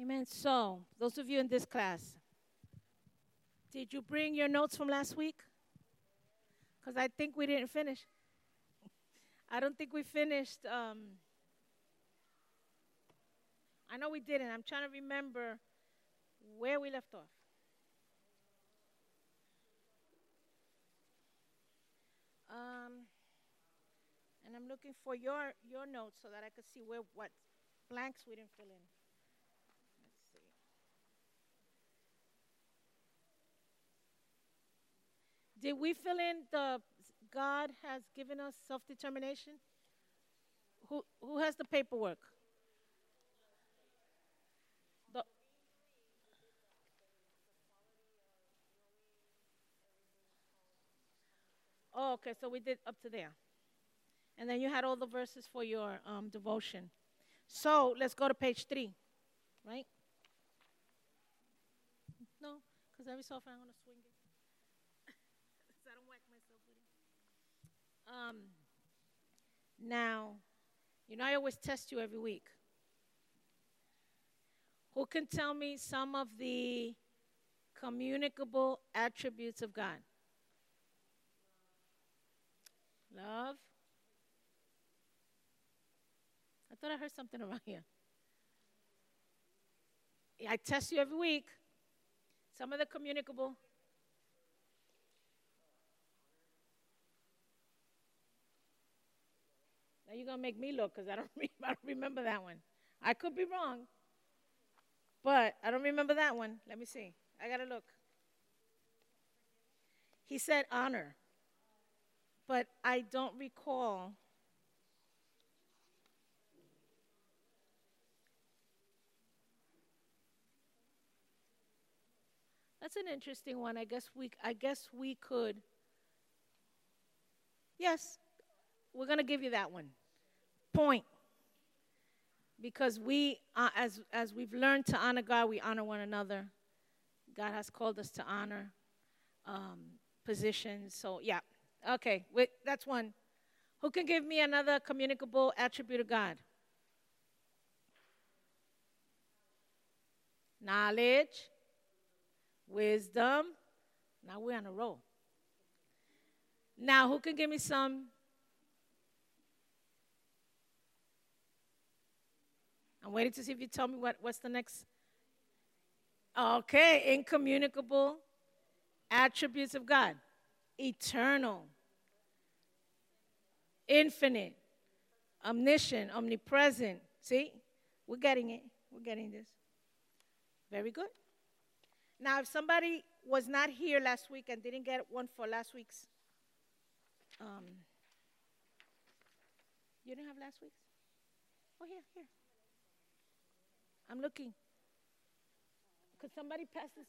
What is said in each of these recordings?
Amen. So, those of you in this class, did you bring your notes from last week? Because I think we didn't finish. I don't think we finished. Um, I know we didn't. I'm trying to remember where we left off. Um, and I'm looking for your your notes so that I could see where what blanks we didn't fill in. Let's see. Did we fill in the God has given us self-determination? Who who has the paperwork? The Oh, okay, so we did up to there. And then you had all the verses for your um, devotion. So let's go to page three, right? No, because every so often I'm going to swing it. so I don't whack myself with it. Um, now, you know, I always test you every week. Who can tell me some of the communicable attributes of God? Love. I thought I heard something around here. I test you every week. Some of the communicable. Now you're gonna make me look because I don't I don't remember that one. I could be wrong, but I don't remember that one. Let me see. I gotta look. He said honor, but I don't recall. That's an interesting one. I guess we I guess we could Yes. We're going to give you that one. Point. Because we uh, as as we've learned to honor God, we honor one another. God has called us to honor um, positions. So, yeah. Okay, wait, that's one. Who can give me another communicable attribute of God? Knowledge, wisdom. Now we're on a roll. Now, who can give me some? I'm waiting to see if you tell me what, what's the next. Okay, incommunicable attributes of God eternal, infinite, omniscient, omnipresent. See, we're getting it. We're getting this. Very good. Now, if somebody was not here last week and didn't get one for last week's, um, you didn't have last week's? Oh, here, here. I'm looking. Could somebody pass this?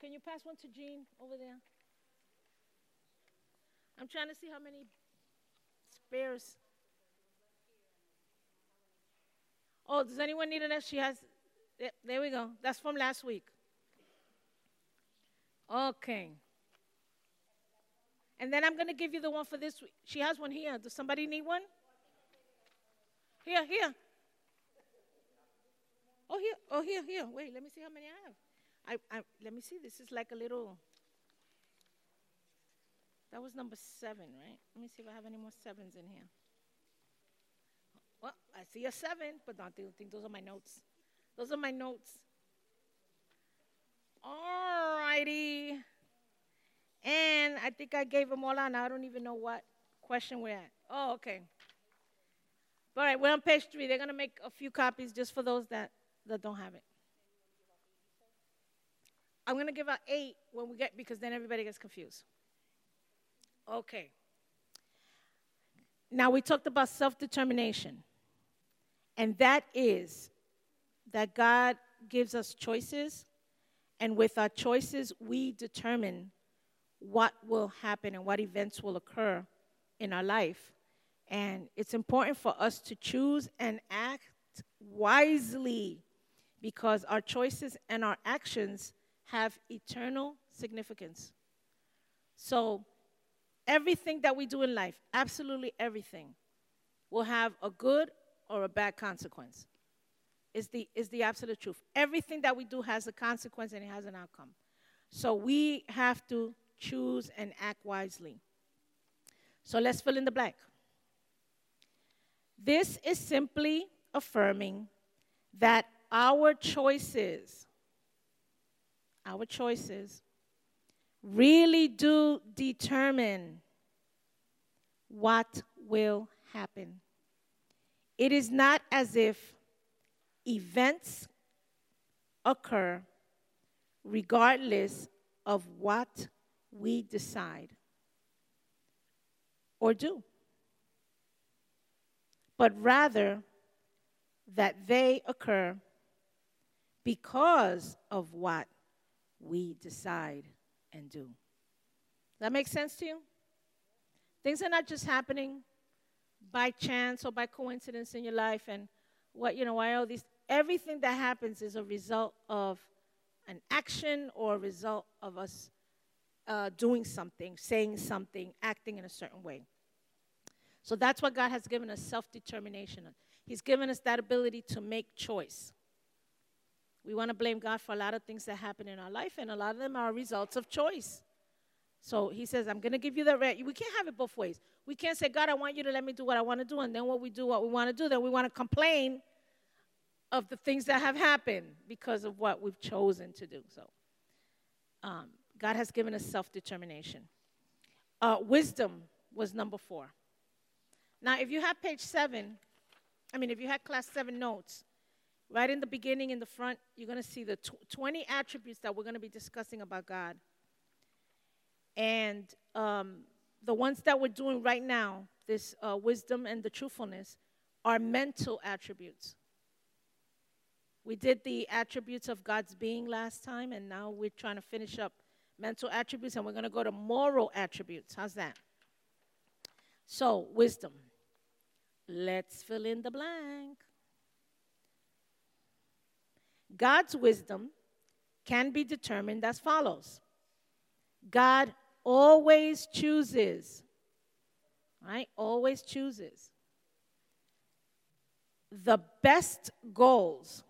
Can you pass one to Jean over there? I'm trying to see how many spares. Oh, does anyone need an She has. There we go. That's from last week. Okay. And then I'm going to give you the one for this week. She has one here. Does somebody need one? Here, here. Oh, here. Oh, here, here. Wait, let me see how many I have. I, I, let me see. This is like a little. That was number seven, right? Let me see if I have any more sevens in here. Well, I see a seven, but don't think those are my notes. Those are my notes. All righty. And I think I gave them all out. I don't even know what question we're at. Oh, okay. All right, we're on page three. They're going to make a few copies just for those that, that don't have it. I'm going to give out eight when we get, because then everybody gets confused. Okay. Now we talked about self determination. And that is that God gives us choices, and with our choices, we determine what will happen and what events will occur in our life. And it's important for us to choose and act wisely because our choices and our actions have eternal significance. So, everything that we do in life, absolutely everything, will have a good or a bad consequence. is the, is the absolute truth. Everything that we do has a consequence and it has an outcome. So we have to choose and act wisely. So let's fill in the blank. This is simply affirming that our choices, our choices, really do determine what will happen. It is not as if events occur regardless of what we decide or do, but rather that they occur because of what we decide and do. That makes sense to you? Things are not just happening by chance or by coincidence in your life and what you know why all these everything that happens is a result of an action or a result of us uh, doing something saying something acting in a certain way so that's what god has given us self-determination he's given us that ability to make choice we want to blame god for a lot of things that happen in our life and a lot of them are results of choice so he says, I'm going to give you the right. We can't have it both ways. We can't say, God, I want you to let me do what I want to do. And then when we do what we want to do, then we want to complain of the things that have happened because of what we've chosen to do. So um, God has given us self determination. Uh, wisdom was number four. Now, if you have page seven, I mean, if you had class seven notes, right in the beginning, in the front, you're going to see the tw- 20 attributes that we're going to be discussing about God. And um, the ones that we're doing right now, this uh, wisdom and the truthfulness, are mental attributes. We did the attributes of God's being last time, and now we're trying to finish up mental attributes, and we're going to go to moral attributes. How's that? So, wisdom. Let's fill in the blank. God's wisdom can be determined as follows God always chooses, right? Always chooses the best goals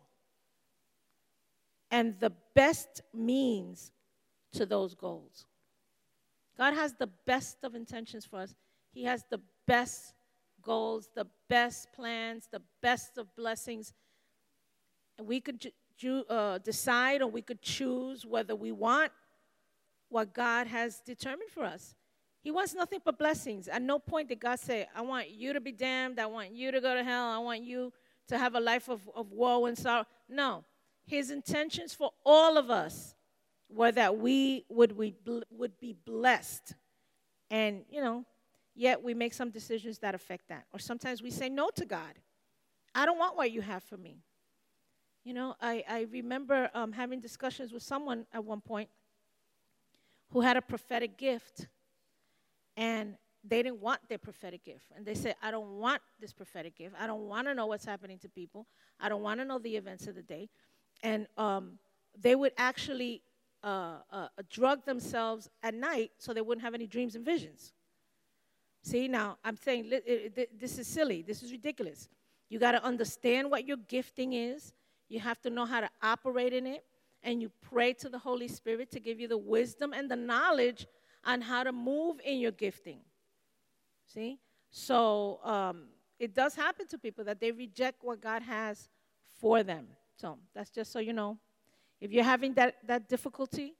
and the best means to those goals. God has the best of intentions for us. He has the best goals, the best plans, the best of blessings. And we could uh, decide or we could choose whether we want what God has determined for us. He wants nothing but blessings. At no point did God say, I want you to be damned. I want you to go to hell. I want you to have a life of, of woe and sorrow. No. His intentions for all of us were that we would, we would be blessed. And, you know, yet we make some decisions that affect that. Or sometimes we say no to God. I don't want what you have for me. You know, I, I remember um, having discussions with someone at one point who had a prophetic gift and they didn't want their prophetic gift. And they said, I don't want this prophetic gift. I don't want to know what's happening to people. I don't want to know the events of the day. And um, they would actually uh, uh, drug themselves at night so they wouldn't have any dreams and visions. See, now I'm saying this is silly. This is ridiculous. You got to understand what your gifting is, you have to know how to operate in it and you pray to the Holy Spirit to give you the wisdom and the knowledge on how to move in your gifting. See? So um, it does happen to people that they reject what God has for them. So that's just so you know. If you're having that, that difficulty,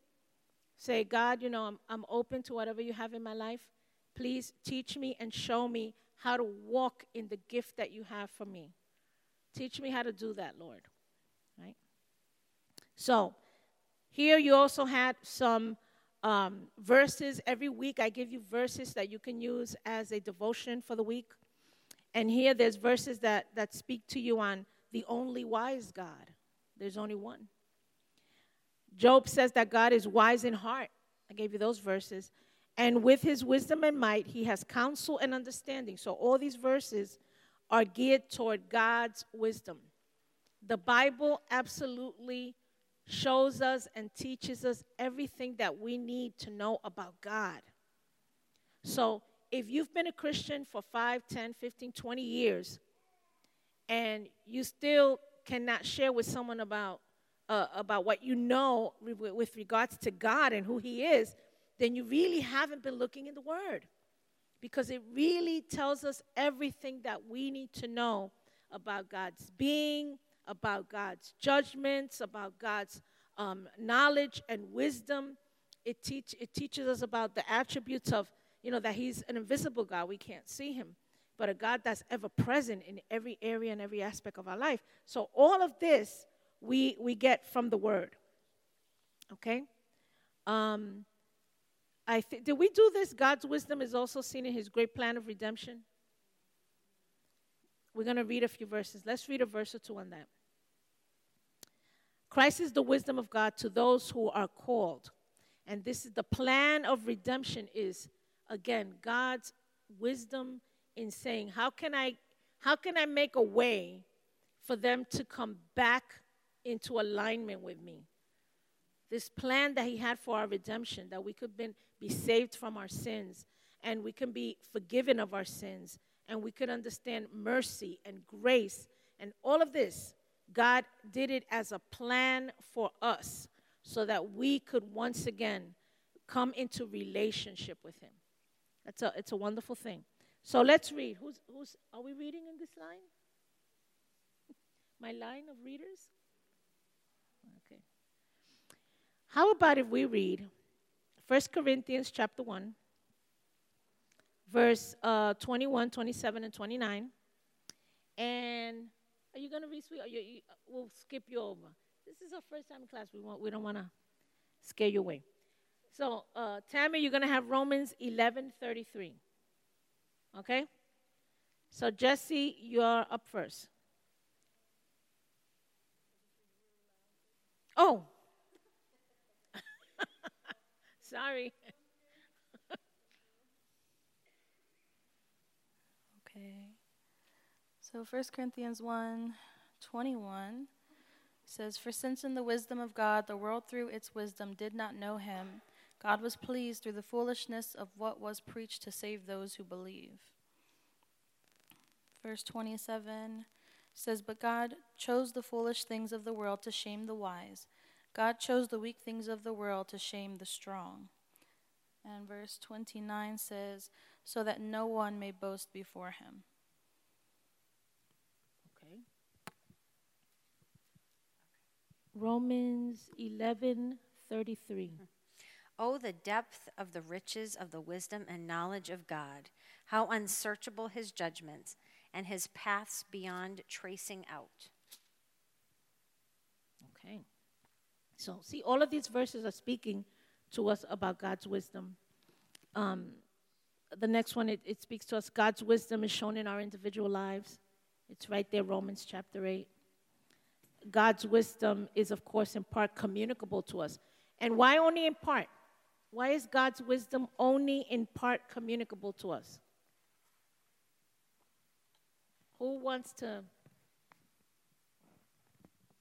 say, God, you know, I'm, I'm open to whatever you have in my life. Please teach me and show me how to walk in the gift that you have for me. Teach me how to do that, Lord. So, here you also had some um, verses. Every week I give you verses that you can use as a devotion for the week. And here there's verses that, that speak to you on the only wise God. There's only one. Job says that God is wise in heart. I gave you those verses. And with his wisdom and might, he has counsel and understanding. So all these verses are geared toward God's wisdom. The Bible absolutely shows us and teaches us everything that we need to know about God. So, if you've been a Christian for 5, 10, 15, 20 years, and you still cannot share with someone about, uh, about what you know with regards to God and who He is, then you really haven't been looking in the Word. Because it really tells us everything that we need to know about God's being, about God's judgments, about God's um, knowledge and wisdom. It, teach, it teaches us about the attributes of, you know, that He's an invisible God. We can't see Him, but a God that's ever present in every area and every aspect of our life. So, all of this we, we get from the Word. Okay? Um, I th- did we do this? God's wisdom is also seen in His great plan of redemption. We're going to read a few verses. Let's read a verse or two on that. Christ is the wisdom of God to those who are called. And this is the plan of redemption is again God's wisdom in saying, how can I how can I make a way for them to come back into alignment with me? This plan that he had for our redemption, that we could be, be saved from our sins and we can be forgiven of our sins and we could understand mercy and grace and all of this. God did it as a plan for us so that we could once again come into relationship with Him. That's a, it's a wonderful thing. So let's read. Who's, who's, are we reading in this line? My line of readers? Okay. How about if we read 1 Corinthians chapter 1, verse uh, 21, 27, and 29. And are you going to read, sweet? You, you, we'll skip you over. This is our first time in class. We, want, we don't want to scare you away. So, uh, Tammy, you're going to have Romans 11, 33. Okay? So, Jesse, you're up first. Oh. Sorry. Okay. So 1 Corinthians 1 21 says, For since in the wisdom of God the world through its wisdom did not know him, God was pleased through the foolishness of what was preached to save those who believe. Verse 27 says, But God chose the foolish things of the world to shame the wise. God chose the weak things of the world to shame the strong. And verse 29 says, so that no one may boast before him. Okay. Romans 11:33. Oh, the depth of the riches of the wisdom and knowledge of God, how unsearchable his judgments and his paths beyond tracing out. Okay. So, see, all of these verses are speaking to us about God's wisdom. Um, the next one, it, it speaks to us God's wisdom is shown in our individual lives. It's right there, Romans chapter 8. God's wisdom is, of course, in part communicable to us. And why only in part? Why is God's wisdom only in part communicable to us? Who wants to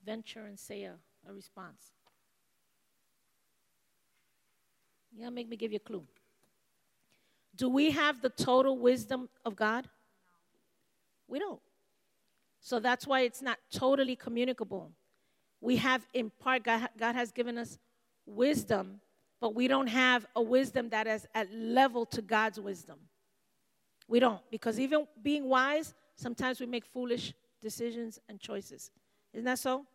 venture and say a, a response? Gotta make me give you a clue. Do we have the total wisdom of God? We don't. So that's why it's not totally communicable. We have, in part, God, God has given us wisdom, but we don't have a wisdom that is at level to God's wisdom. We don't, because even being wise, sometimes we make foolish decisions and choices. Isn't that so?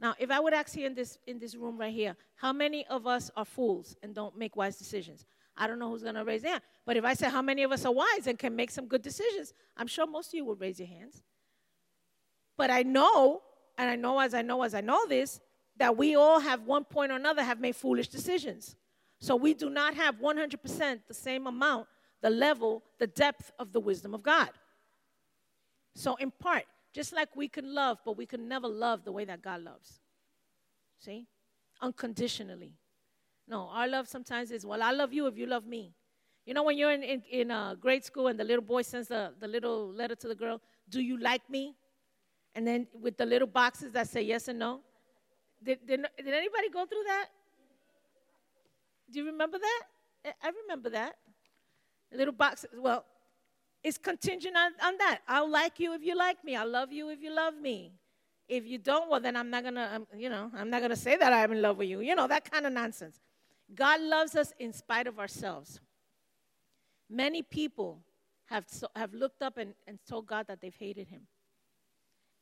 Now, if I would ask you in this, in this room right here, how many of us are fools and don't make wise decisions? I don't know who's going to raise their hand. But if I say how many of us are wise and can make some good decisions, I'm sure most of you would raise your hands. But I know, and I know as I know as I know this, that we all have one point or another have made foolish decisions. So we do not have 100% the same amount, the level, the depth of the wisdom of God. So in part, just like we can love, but we can never love the way that God loves. See? Unconditionally. No, our love sometimes is, well, I love you if you love me. You know, when you're in, in, in uh, grade school and the little boy sends the, the little letter to the girl, do you like me? And then with the little boxes that say yes and no. Did, did, did anybody go through that? Do you remember that? I remember that. The little boxes. Well, it's contingent on, on that. I'll like you if you like me. I'll love you if you love me. If you don't, well, then I'm not gonna, um, you know, I'm not gonna say that I'm in love with you. You know, that kind of nonsense. God loves us in spite of ourselves. Many people have, have looked up and, and told God that they've hated him.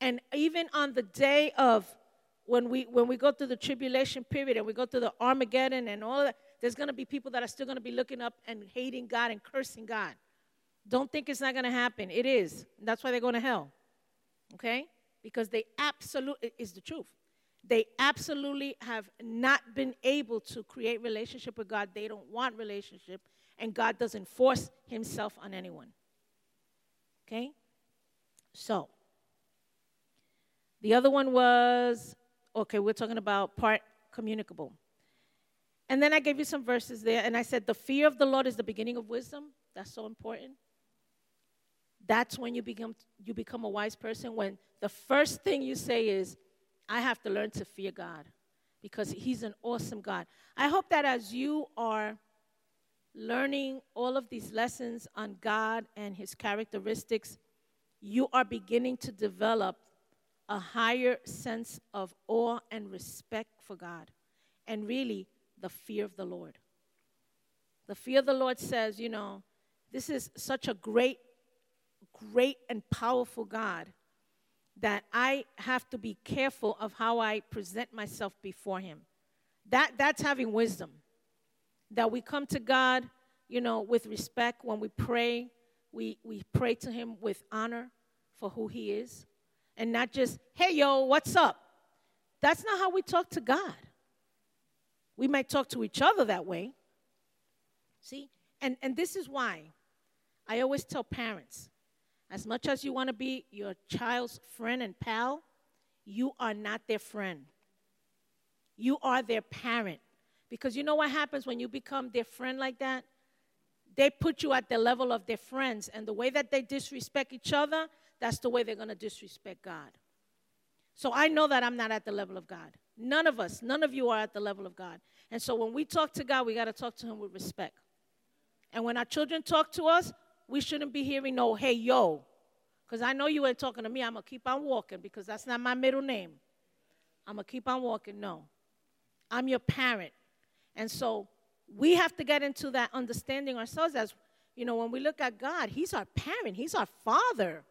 And even on the day of when we when we go through the tribulation period and we go through the Armageddon and all that, there's gonna be people that are still gonna be looking up and hating God and cursing God. Don't think it's not gonna happen. It is. That's why they're going to hell. Okay? Because they absolutely is the truth. They absolutely have not been able to create relationship with God. They don't want relationship, and God doesn't force himself on anyone. Okay? So, the other one was okay, we're talking about part communicable. And then I gave you some verses there, and I said, The fear of the Lord is the beginning of wisdom. That's so important. That's when you become, you become a wise person, when the first thing you say is, I have to learn to fear God because He's an awesome God. I hope that as you are learning all of these lessons on God and His characteristics, you are beginning to develop a higher sense of awe and respect for God, and really the fear of the Lord. The fear of the Lord says, you know, this is such a great, great, and powerful God that I have to be careful of how I present myself before Him. That, that's having wisdom. That we come to God, you know, with respect. When we pray, we, we pray to Him with honor for who He is and not just, hey, yo, what's up? That's not how we talk to God. We might talk to each other that way. See? And, and this is why I always tell parents as much as you want to be your child's friend and pal, you are not their friend. You are their parent. Because you know what happens when you become their friend like that? They put you at the level of their friends, and the way that they disrespect each other, that's the way they're going to disrespect God. So I know that I'm not at the level of God. None of us, none of you are at the level of God. And so when we talk to God, we got to talk to Him with respect. And when our children talk to us, we shouldn't be hearing no, hey, yo. Because I know you ain't talking to me. I'm going to keep on walking because that's not my middle name. I'm going to keep on walking. No. I'm your parent. And so we have to get into that understanding ourselves as, you know, when we look at God, He's our parent, He's our Father.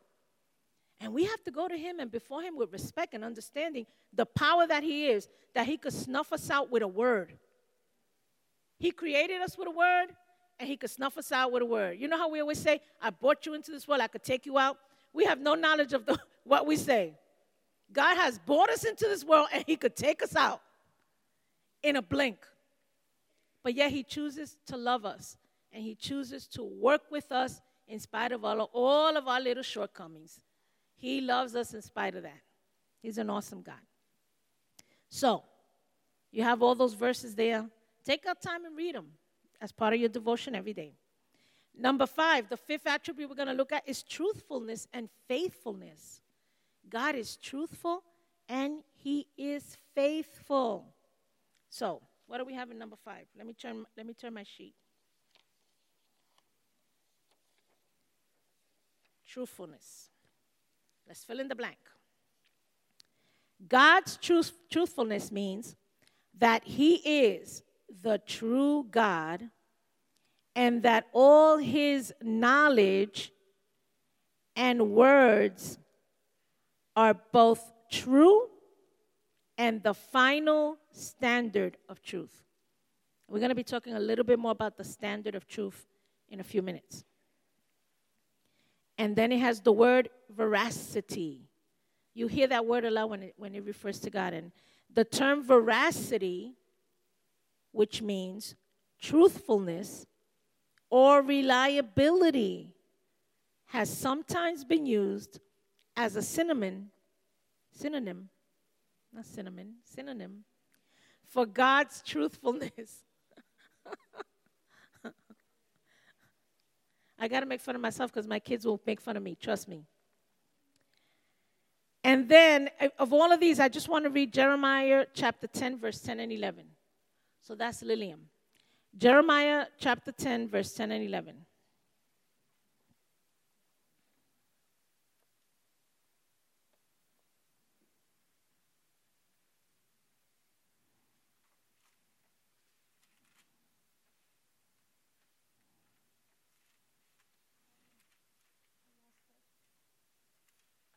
And we have to go to him and before him with respect and understanding the power that he is, that he could snuff us out with a word. He created us with a word, and he could snuff us out with a word. You know how we always say, I brought you into this world, I could take you out? We have no knowledge of the, what we say. God has brought us into this world, and he could take us out in a blink. But yet he chooses to love us, and he chooses to work with us in spite of all, all of our little shortcomings. He loves us in spite of that. He's an awesome God. So, you have all those verses there. Take out time and read them as part of your devotion every day. Number five, the fifth attribute we're going to look at is truthfulness and faithfulness. God is truthful and He is faithful. So, what do we have in number five? Let me turn, let me turn my sheet. Truthfulness. Let's fill in the blank. God's truth, truthfulness means that He is the true God and that all His knowledge and words are both true and the final standard of truth. We're going to be talking a little bit more about the standard of truth in a few minutes. And then it has the word veracity. You hear that word a lot when it, when it refers to God. And the term veracity, which means truthfulness or reliability, has sometimes been used as a synonym, synonym, not cinnamon, synonym, for God's truthfulness. I got to make fun of myself because my kids will make fun of me. Trust me. And then, of all of these, I just want to read Jeremiah chapter 10, verse 10 and 11. So that's Lilium. Jeremiah chapter 10, verse 10 and 11.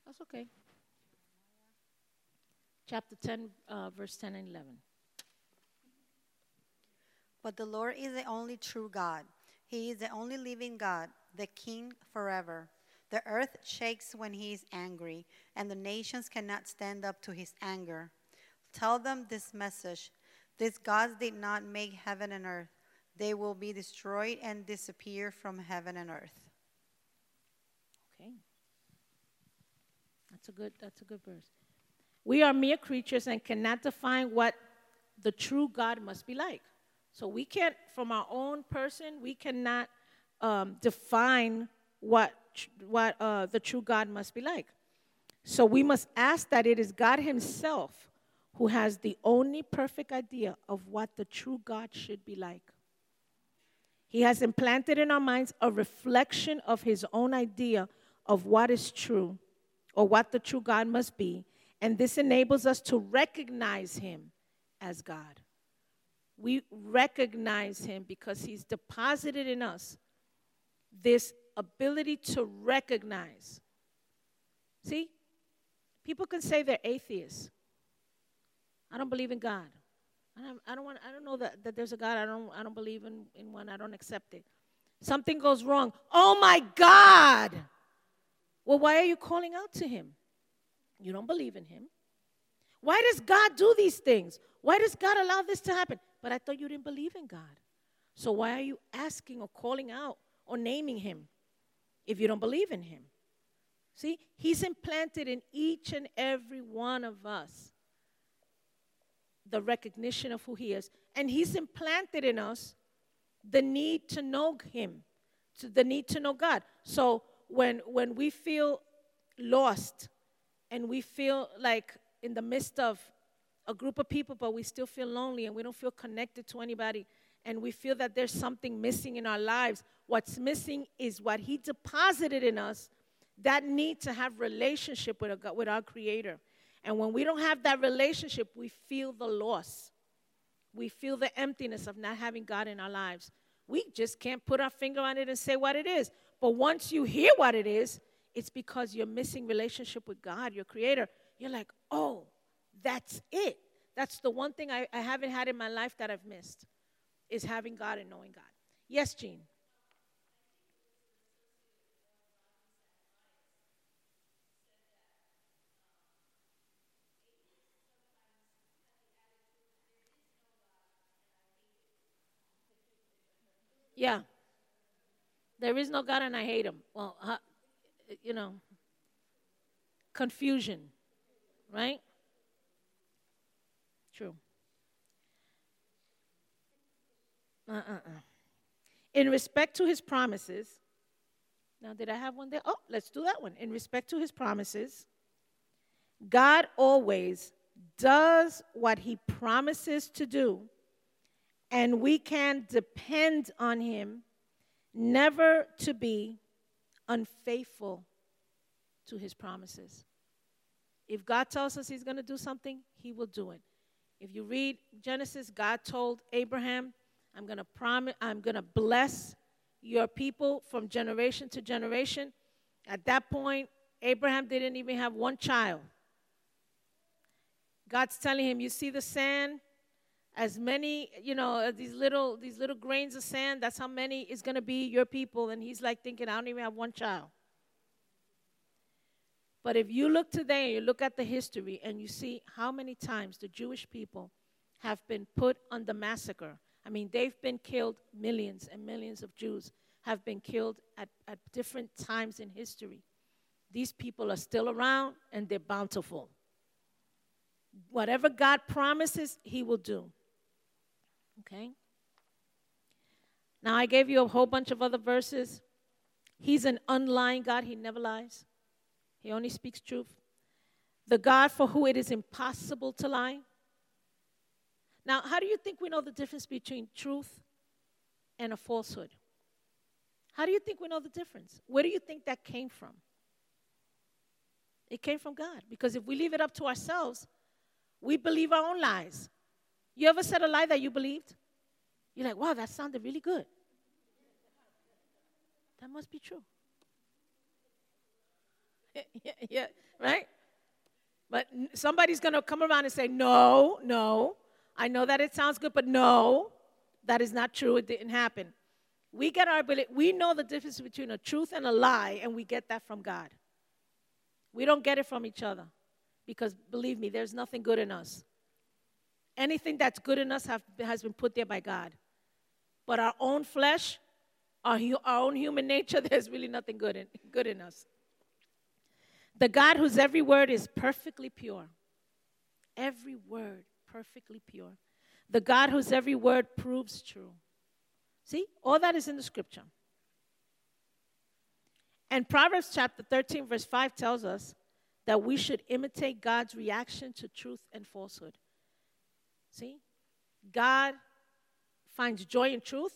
That's okay. Chapter 10, uh, verse 10 and 11. But the Lord is the only true God. He is the only living God, the King forever. The earth shakes when he is angry, and the nations cannot stand up to his anger. Tell them this message These gods did not make heaven and earth, they will be destroyed and disappear from heaven and earth. Okay. That's a good that's a good verse. We are mere creatures and cannot define what the true God must be like. So we can't, from our own person, we cannot um, define what what uh, the true God must be like. So we must ask that it is God Himself who has the only perfect idea of what the true God should be like. He has implanted in our minds a reflection of His own idea of what is true or what the true God must be, and this enables us to recognize Him as God. We recognize Him because He's deposited in us this ability to recognize. See, people can say they're atheists. I don't believe in God. I don't, I don't, want, I don't know that, that there's a God. I don't, I don't believe in, in one. I don't accept it. Something goes wrong. Oh my God! Well, why are you calling out to Him? You don't believe in Him. Why does God do these things? Why does God allow this to happen? But I thought you didn't believe in God. So why are you asking or calling out or naming Him? if you don't believe in Him. See, He's implanted in each and every one of us the recognition of who He is. And He's implanted in us the need to know Him, to the need to know God. So when, when we feel lost and we feel like in the midst of a group of people, but we still feel lonely and we don't feel connected to anybody, and we feel that there's something missing in our lives, what's missing is what He deposited in us that need to have relationship with, a, with our Creator. And when we don't have that relationship, we feel the loss. We feel the emptiness of not having God in our lives. We just can't put our finger on it and say what it is. But once you hear what it is, it's because you're missing relationship with God, your creator. You're like, oh, that's it. That's the one thing I, I haven't had in my life that I've missed is having God and knowing God. Yes, Jean. Yeah. There is no God and I hate him. Well, uh, you know, confusion, right? True. Uh-uh-uh. In respect to his promises, now did I have one there? Oh, let's do that one. In respect to his promises, God always does what he promises to do, and we can depend on him never to be unfaithful to his promises. If God tells us he's going to do something, he will do it. If you read Genesis, God told Abraham, I'm going to promise, I'm going to bless your people from generation to generation. At that point, Abraham didn't even have one child. God's telling him, You see the sand? As many, you know, uh, these little these little grains of sand, that's how many is gonna be your people. And he's like thinking, I don't even have one child. But if you look today and you look at the history and you see how many times the Jewish people have been put under massacre, I mean, they've been killed, millions and millions of Jews have been killed at, at different times in history. These people are still around and they're bountiful. Whatever God promises, He will do. Okay? Now, I gave you a whole bunch of other verses. He's an unlying God, He never lies, He only speaks truth. The God for who it is impossible to lie. Now, how do you think we know the difference between truth and a falsehood? How do you think we know the difference? Where do you think that came from? It came from God. Because if we leave it up to ourselves, we believe our own lies. You ever said a lie that you believed? You're like, wow, that sounded really good. That must be true. yeah, yeah, right? But somebody's going to come around and say, no, no. I know that it sounds good, but no, that is not true. It didn't happen. We get our ability, we know the difference between a truth and a lie, and we get that from God. We don't get it from each other because believe me, there's nothing good in us. Anything that's good in us have, has been put there by God. But our own flesh, our, our own human nature, there's really nothing good in, good in us. The God whose every word is perfectly pure. Every word perfectly pure. The God whose every word proves true. See, all that is in the scripture. And Proverbs chapter 13, verse 5 tells us that we should imitate God's reaction to truth and falsehood. See, God finds joy in truth,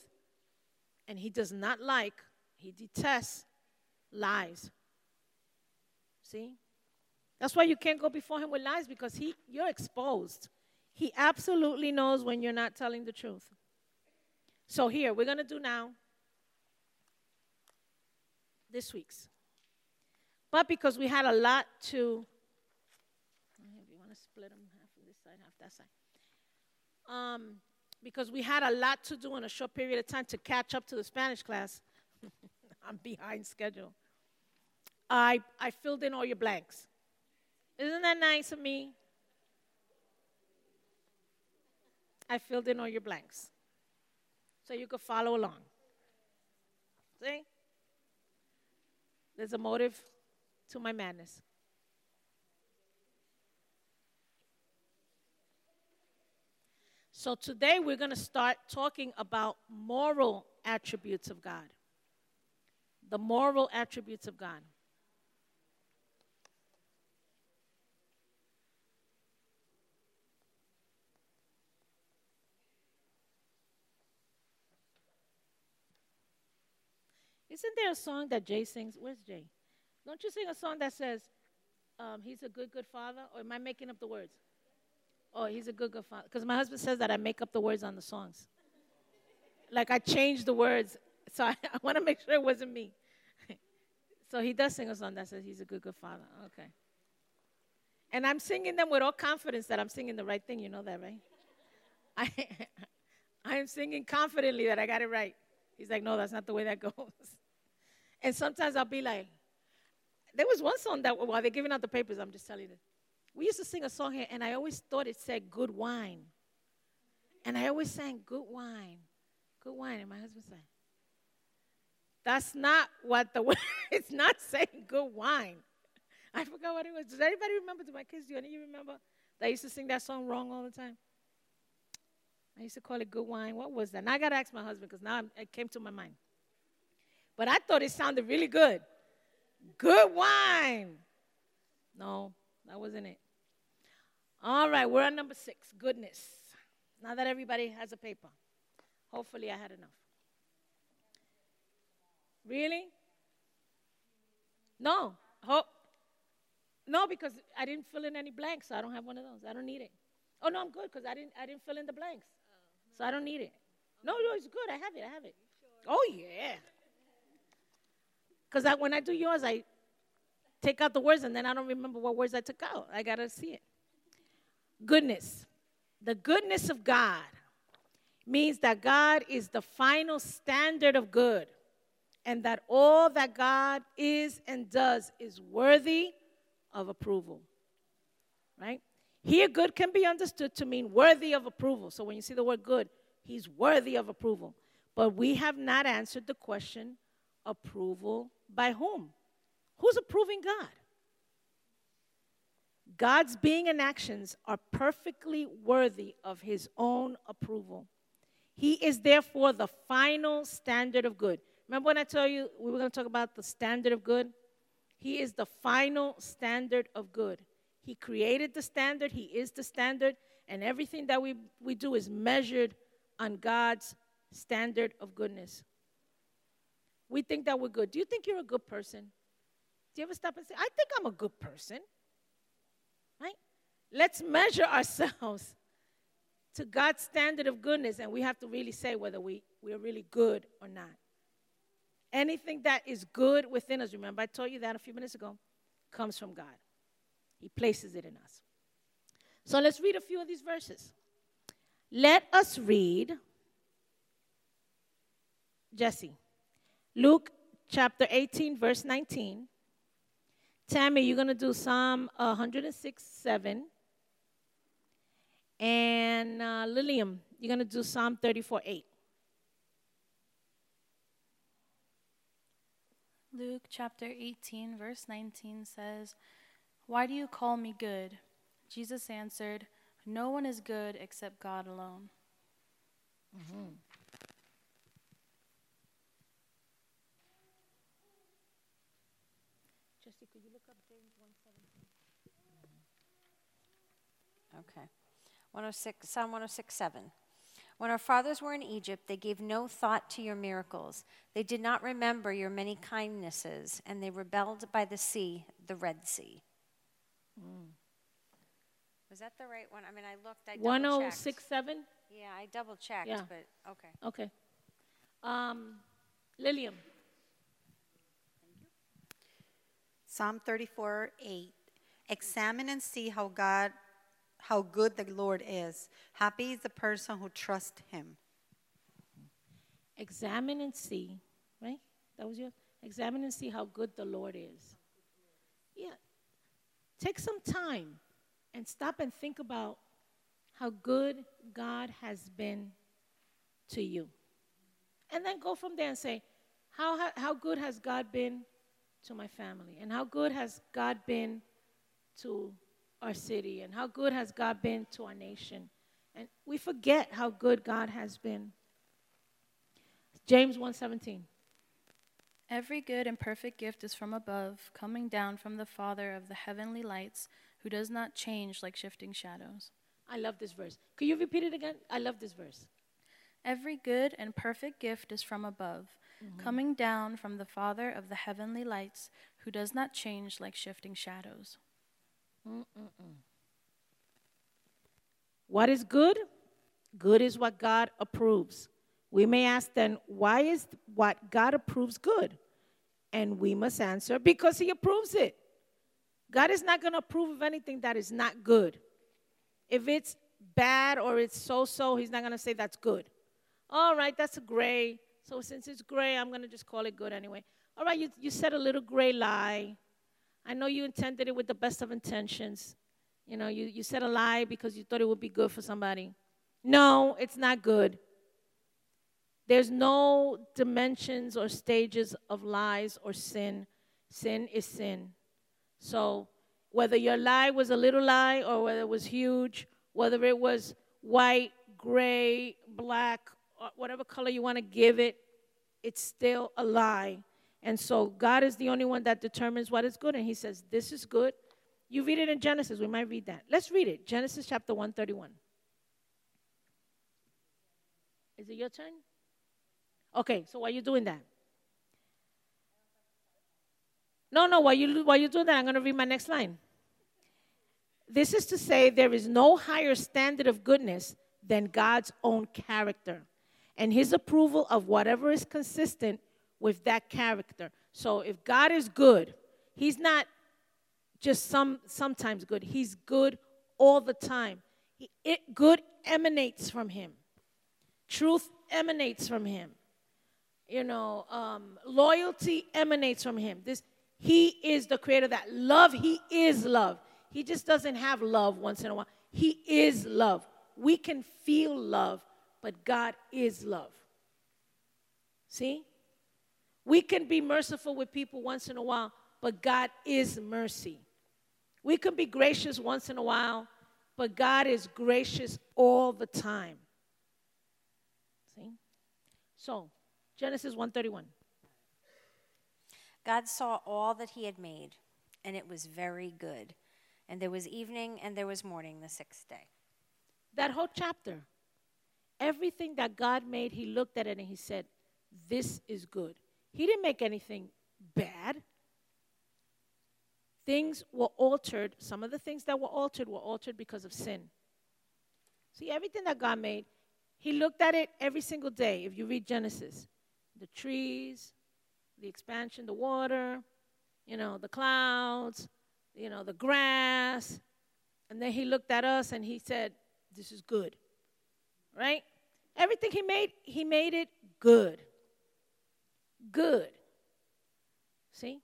and He does not like, He detests lies. See? That's why you can't go before him with lies because he, you're exposed. He absolutely knows when you're not telling the truth. So, here, we're going to do now this week's. But because we had a lot to, you want to split them half this side, half that side. Um, because we had a lot to do in a short period of time to catch up to the Spanish class. I'm behind schedule. I, I filled in all your blanks. Isn't that nice of me? I filled in all your blanks so you could follow along. See? There's a motive to my madness. So today we're going to start talking about moral attributes of God. The moral attributes of God. Isn't there a song that Jay sings? Where's Jay? Don't you sing a song that says, um, He's a good, good father? Or am I making up the words? Oh, he's a good, good father. Because my husband says that I make up the words on the songs. like I change the words. So I, I want to make sure it wasn't me. so he does sing a song that says he's a good, good father. Okay. And I'm singing them with all confidence that I'm singing the right thing. You know that, right? I, I am singing confidently that I got it right. He's like, no, that's not the way that goes. And sometimes I'll be like, there was one song that while they're giving out the papers, I'm just telling you. We used to sing a song here, and I always thought it said good wine. And I always sang good wine, good wine. And my husband said, that's not what the it's not saying good wine. I forgot what it was. Does anybody remember? Do my kids do any of you remember? I used to sing that song wrong all the time. I used to call it good wine. What was that? And I got to ask my husband because now it came to my mind. But I thought it sounded really good. Good wine. No, that wasn't it. All right, we're on number six goodness. Now that everybody has a paper, hopefully I had enough. Really? No. Ho- no, because I didn't fill in any blanks, so I don't have one of those. I don't need it. Oh no, I'm good because I didn't I didn't fill in the blanks, so I don't need it. No, no, it's good. I have it. I have it. Oh yeah. Because when I do yours, I take out the words and then I don't remember what words I took out. I got to see it. Goodness. The goodness of God means that God is the final standard of good and that all that God is and does is worthy of approval. Right? Here, good can be understood to mean worthy of approval. So when you see the word good, he's worthy of approval. But we have not answered the question approval by whom? Who's approving God? God's being and actions are perfectly worthy of his own approval. He is therefore the final standard of good. Remember when I told you we were going to talk about the standard of good? He is the final standard of good. He created the standard, He is the standard, and everything that we, we do is measured on God's standard of goodness. We think that we're good. Do you think you're a good person? Do you ever stop and say, I think I'm a good person? Right? Let's measure ourselves to God's standard of goodness, and we have to really say whether we, we are really good or not. Anything that is good within us, remember, I told you that a few minutes ago. comes from God. He places it in us. So let's read a few of these verses. Let us read, Jesse, Luke chapter 18, verse 19. Tammy, you're going to do Psalm 106, 7. And uh, Lillian, you're going to do Psalm 34, 8. Luke chapter 18, verse 19 says, Why do you call me good? Jesus answered, No one is good except God alone. Mm-hmm. Jesse, could you look up James 117? Okay. 106, Psalm 106, 7. When our fathers were in Egypt, they gave no thought to your miracles. They did not remember your many kindnesses, and they rebelled by the sea, the Red Sea. Mm. Was that the right one? I mean, I looked, I double 1067? Yeah, I double checked, yeah. but okay. Okay. Um, Lillian. Psalm 34, 8. Examine and see how God how good the Lord is. Happy is the person who trusts him. Examine and see, right? That was your examine and see how good the Lord is. Yeah. Take some time and stop and think about how good God has been to you. And then go from there and say, how, how good has God been to my family? And how good has God been to our city and how good has God been to our nation. And we forget how good God has been. James 1:17. Every good and perfect gift is from above, coming down from the Father of the heavenly lights, who does not change like shifting shadows. I love this verse. Could you repeat it again? I love this verse. Every good and perfect gift is from above, mm-hmm. coming down from the Father of the heavenly lights, who does not change like shifting shadows. Mm-mm-mm. What is good? Good is what God approves. We may ask then, why is what God approves good? And we must answer, because He approves it. God is not going to approve of anything that is not good. If it's bad or it's so so, He's not going to say that's good. All right, that's a gray. So since it's gray, I'm going to just call it good anyway. All right, you, you said a little gray lie. I know you intended it with the best of intentions. You know, you, you said a lie because you thought it would be good for somebody. No, it's not good. There's no dimensions or stages of lies or sin. Sin is sin. So, whether your lie was a little lie or whether it was huge, whether it was white, gray, black, whatever color you want to give it, it's still a lie. And so God is the only one that determines what is good. And He says, This is good. You read it in Genesis. We might read that. Let's read it. Genesis chapter 131. Is it your turn? Okay, so while you're doing that. No, no, while, you, while you're doing that, I'm going to read my next line. This is to say, there is no higher standard of goodness than God's own character and his approval of whatever is consistent with that character. So if God is good, He's not just some sometimes good. He's good all the time. He, it, good emanates from Him. Truth emanates from Him. You know, um, loyalty emanates from Him. This He is the creator. That love, He is love. He just doesn't have love once in a while. He is love. We can feel love, but God is love. See? We can be merciful with people once in a while, but God is mercy. We can be gracious once in a while, but God is gracious all the time. See? So, Genesis 131. God saw all that he had made, and it was very good. And there was evening and there was morning the sixth day. That whole chapter, everything that God made, he looked at it and he said, This is good. He didn't make anything bad. Things were altered. Some of the things that were altered were altered because of sin. See, everything that God made, He looked at it every single day. If you read Genesis, the trees, the expansion, the water, you know, the clouds, you know, the grass. And then he looked at us and he said, This is good. Right? Everything he made, he made it good. Good. See?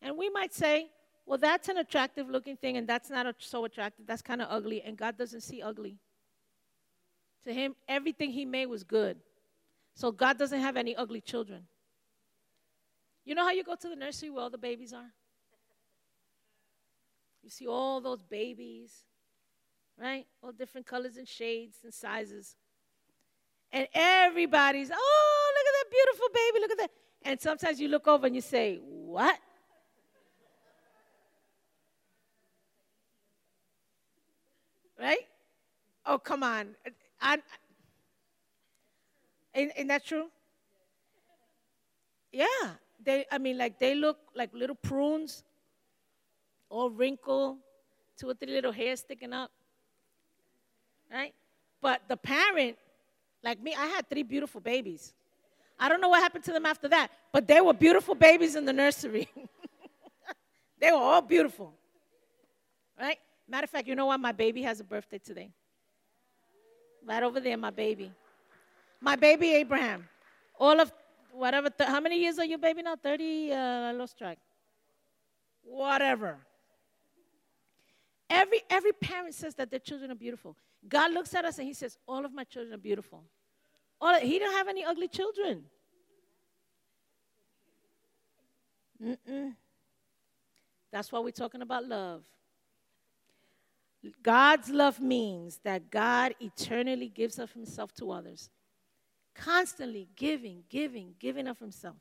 And we might say, well, that's an attractive looking thing, and that's not so attractive. That's kind of ugly, and God doesn't see ugly. To him, everything he made was good. So God doesn't have any ugly children. You know how you go to the nursery where all the babies are? You see all those babies, right? All different colors and shades and sizes. And everybody's, oh, beautiful baby, look at that. And sometimes you look over and you say, what? Right? Oh, come on. I, ain't, ain't that true? Yeah. They, I mean, like they look like little prunes, all wrinkled, two or three little hairs sticking up. Right? But the parent, like me, I had three beautiful babies. I don't know what happened to them after that, but they were beautiful babies in the nursery. they were all beautiful. Right? Matter of fact, you know what? My baby has a birthday today. Right over there, my baby. My baby Abraham. All of whatever, th- how many years are you, baby, now? 30? Uh, I lost track. Whatever. Every, every parent says that their children are beautiful. God looks at us and He says, All of my children are beautiful. All, he don't have any ugly children. Mm-mm. That's why we're talking about love. God's love means that God eternally gives of himself to others. Constantly giving, giving, giving of himself.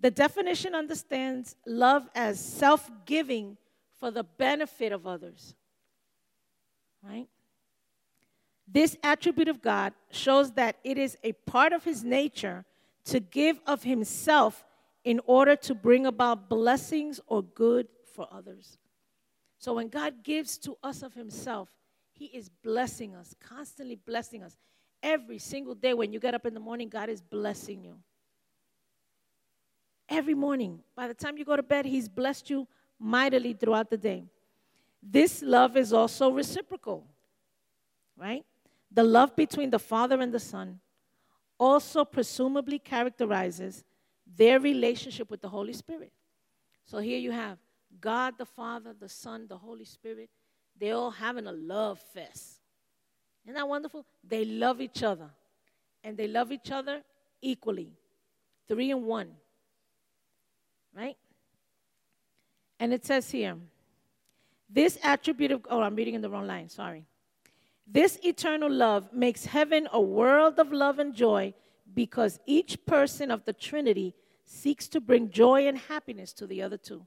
The definition understands love as self giving for the benefit of others. Right? This attribute of God shows that it is a part of his nature to give of himself in order to bring about blessings or good for others. So when God gives to us of Himself, He is blessing us, constantly blessing us. Every single day when you get up in the morning, God is blessing you. Every morning. By the time you go to bed, He's blessed you mightily throughout the day. This love is also reciprocal, right? The love between the Father and the Son also presumably characterizes their relationship with the Holy Spirit. So here you have God the Father, the Son, the Holy Spirit, They're all having a love fest. Isn't that wonderful? They love each other. And they love each other equally. Three and one. Right? And it says here, this attribute of, oh, I'm reading in the wrong line, sorry. This eternal love makes heaven a world of love and joy because each person of the Trinity seeks to bring joy and happiness to the other two.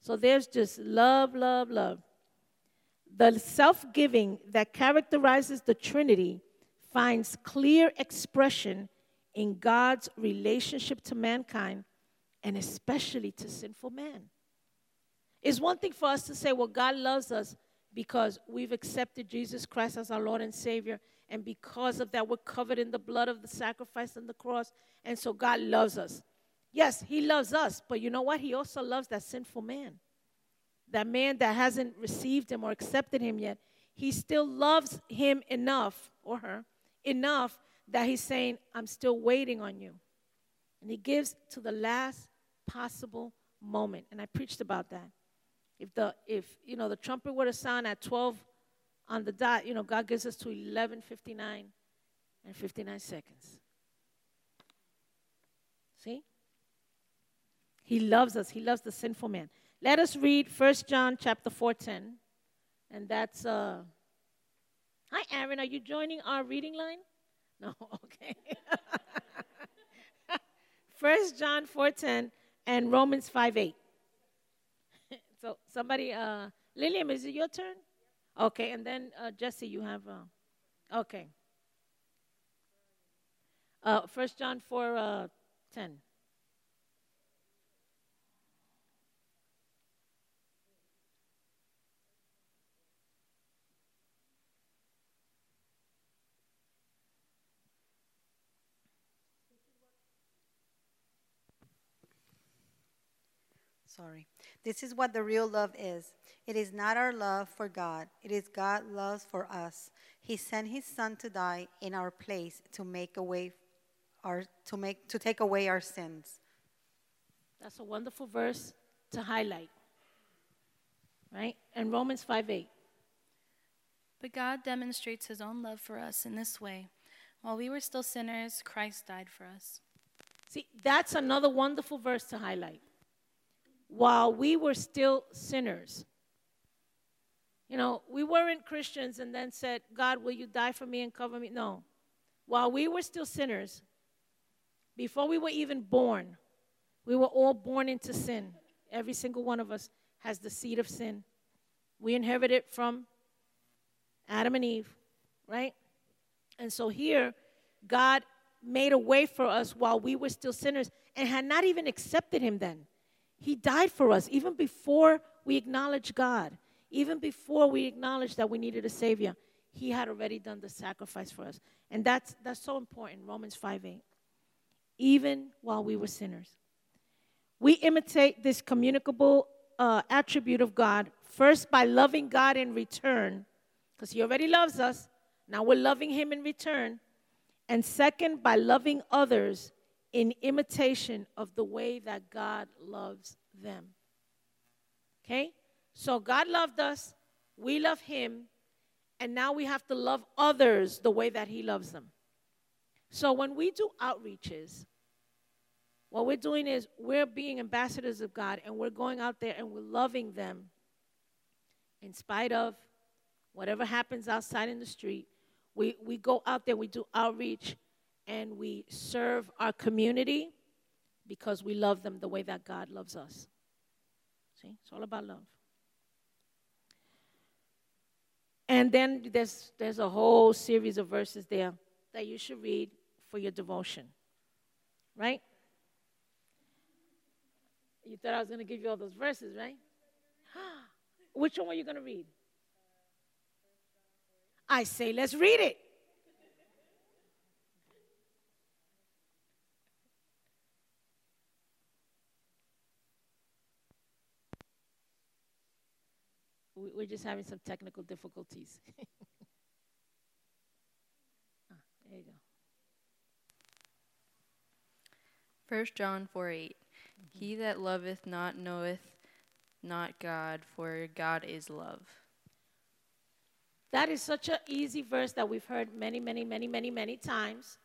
So there's just love, love, love. The self giving that characterizes the Trinity finds clear expression in God's relationship to mankind and especially to sinful man. It's one thing for us to say, well, God loves us because we've accepted Jesus Christ as our Lord and Savior, and because of that, we're covered in the blood of the sacrifice on the cross, and so God loves us. Yes, he loves us, but you know what? He also loves that sinful man. That man that hasn't received him or accepted him yet. He still loves him enough, or her, enough that he's saying, I'm still waiting on you. And he gives to the last possible moment. And I preached about that. If the if you know the trumpet were to sound at 12 on the dot, you know, God gives us to 11:59 and 59 seconds. See? He loves us. He loves the sinful man. Let us read 1 John chapter 4:10. And that's uh Hi Aaron, are you joining our reading line? No, okay. 1 John 4:10 and Romans 5:8. So somebody uh Lillian, is it your turn? Okay, and then uh, Jesse, you have uh, okay. Uh, 1 John 4 uh, 10. Sorry. This is what the real love is. It is not our love for God, it is God's love for us. He sent his son to die in our place to make away our to make to take away our sins. That's a wonderful verse to highlight. Right? And Romans 5 8. But God demonstrates his own love for us in this way. While we were still sinners, Christ died for us. See, that's another wonderful verse to highlight. While we were still sinners, you know, we weren't Christians and then said, God, will you die for me and cover me? No. While we were still sinners, before we were even born, we were all born into sin. Every single one of us has the seed of sin. We inherited it from Adam and Eve, right? And so here, God made a way for us while we were still sinners and had not even accepted Him then. He died for us even before we acknowledged God. Even before we acknowledged that we needed a Savior, He had already done the sacrifice for us. And that's, that's so important, Romans 5 8. Even while we were sinners. We imitate this communicable uh, attribute of God first by loving God in return, because He already loves us. Now we're loving Him in return. And second, by loving others in imitation of the way that God loves them. Okay? So God loved us, we love Him, and now we have to love others the way that He loves them. So when we do outreaches, what we're doing is we're being ambassadors of God and we're going out there and we're loving them in spite of whatever happens outside in the street. We, we go out there, we do outreach, and we serve our community because we love them the way that God loves us. See, it's all about love. And then there's, there's a whole series of verses there that you should read for your devotion. Right? You thought I was going to give you all those verses, right? Which one were you going to read? I say, let's read it. We're just having some technical difficulties. ah, there you go. 1 John 4 8. Mm-hmm. He that loveth not knoweth not God, for God is love. That is such an easy verse that we've heard many, many, many, many, many times.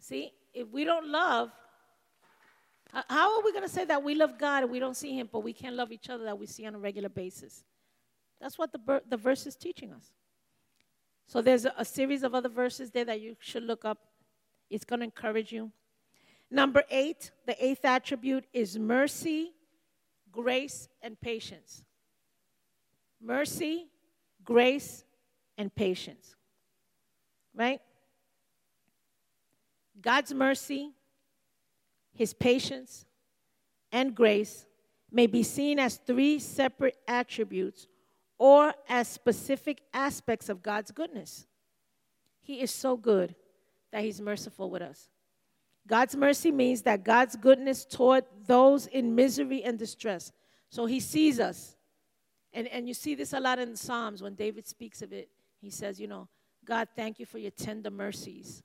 See, if we don't love, how are we going to say that we love God and we don't see Him, but we can't love each other that we see on a regular basis? That's what the, the verse is teaching us. So there's a, a series of other verses there that you should look up. It's going to encourage you. Number eight, the eighth attribute is mercy, grace, and patience. Mercy, grace, and patience. Right? God's mercy, his patience, and grace may be seen as three separate attributes or as specific aspects of God's goodness. He is so good that he's merciful with us. God's mercy means that God's goodness toward those in misery and distress. So he sees us. And, and you see this a lot in the Psalms when David speaks of it. He says, You know, God, thank you for your tender mercies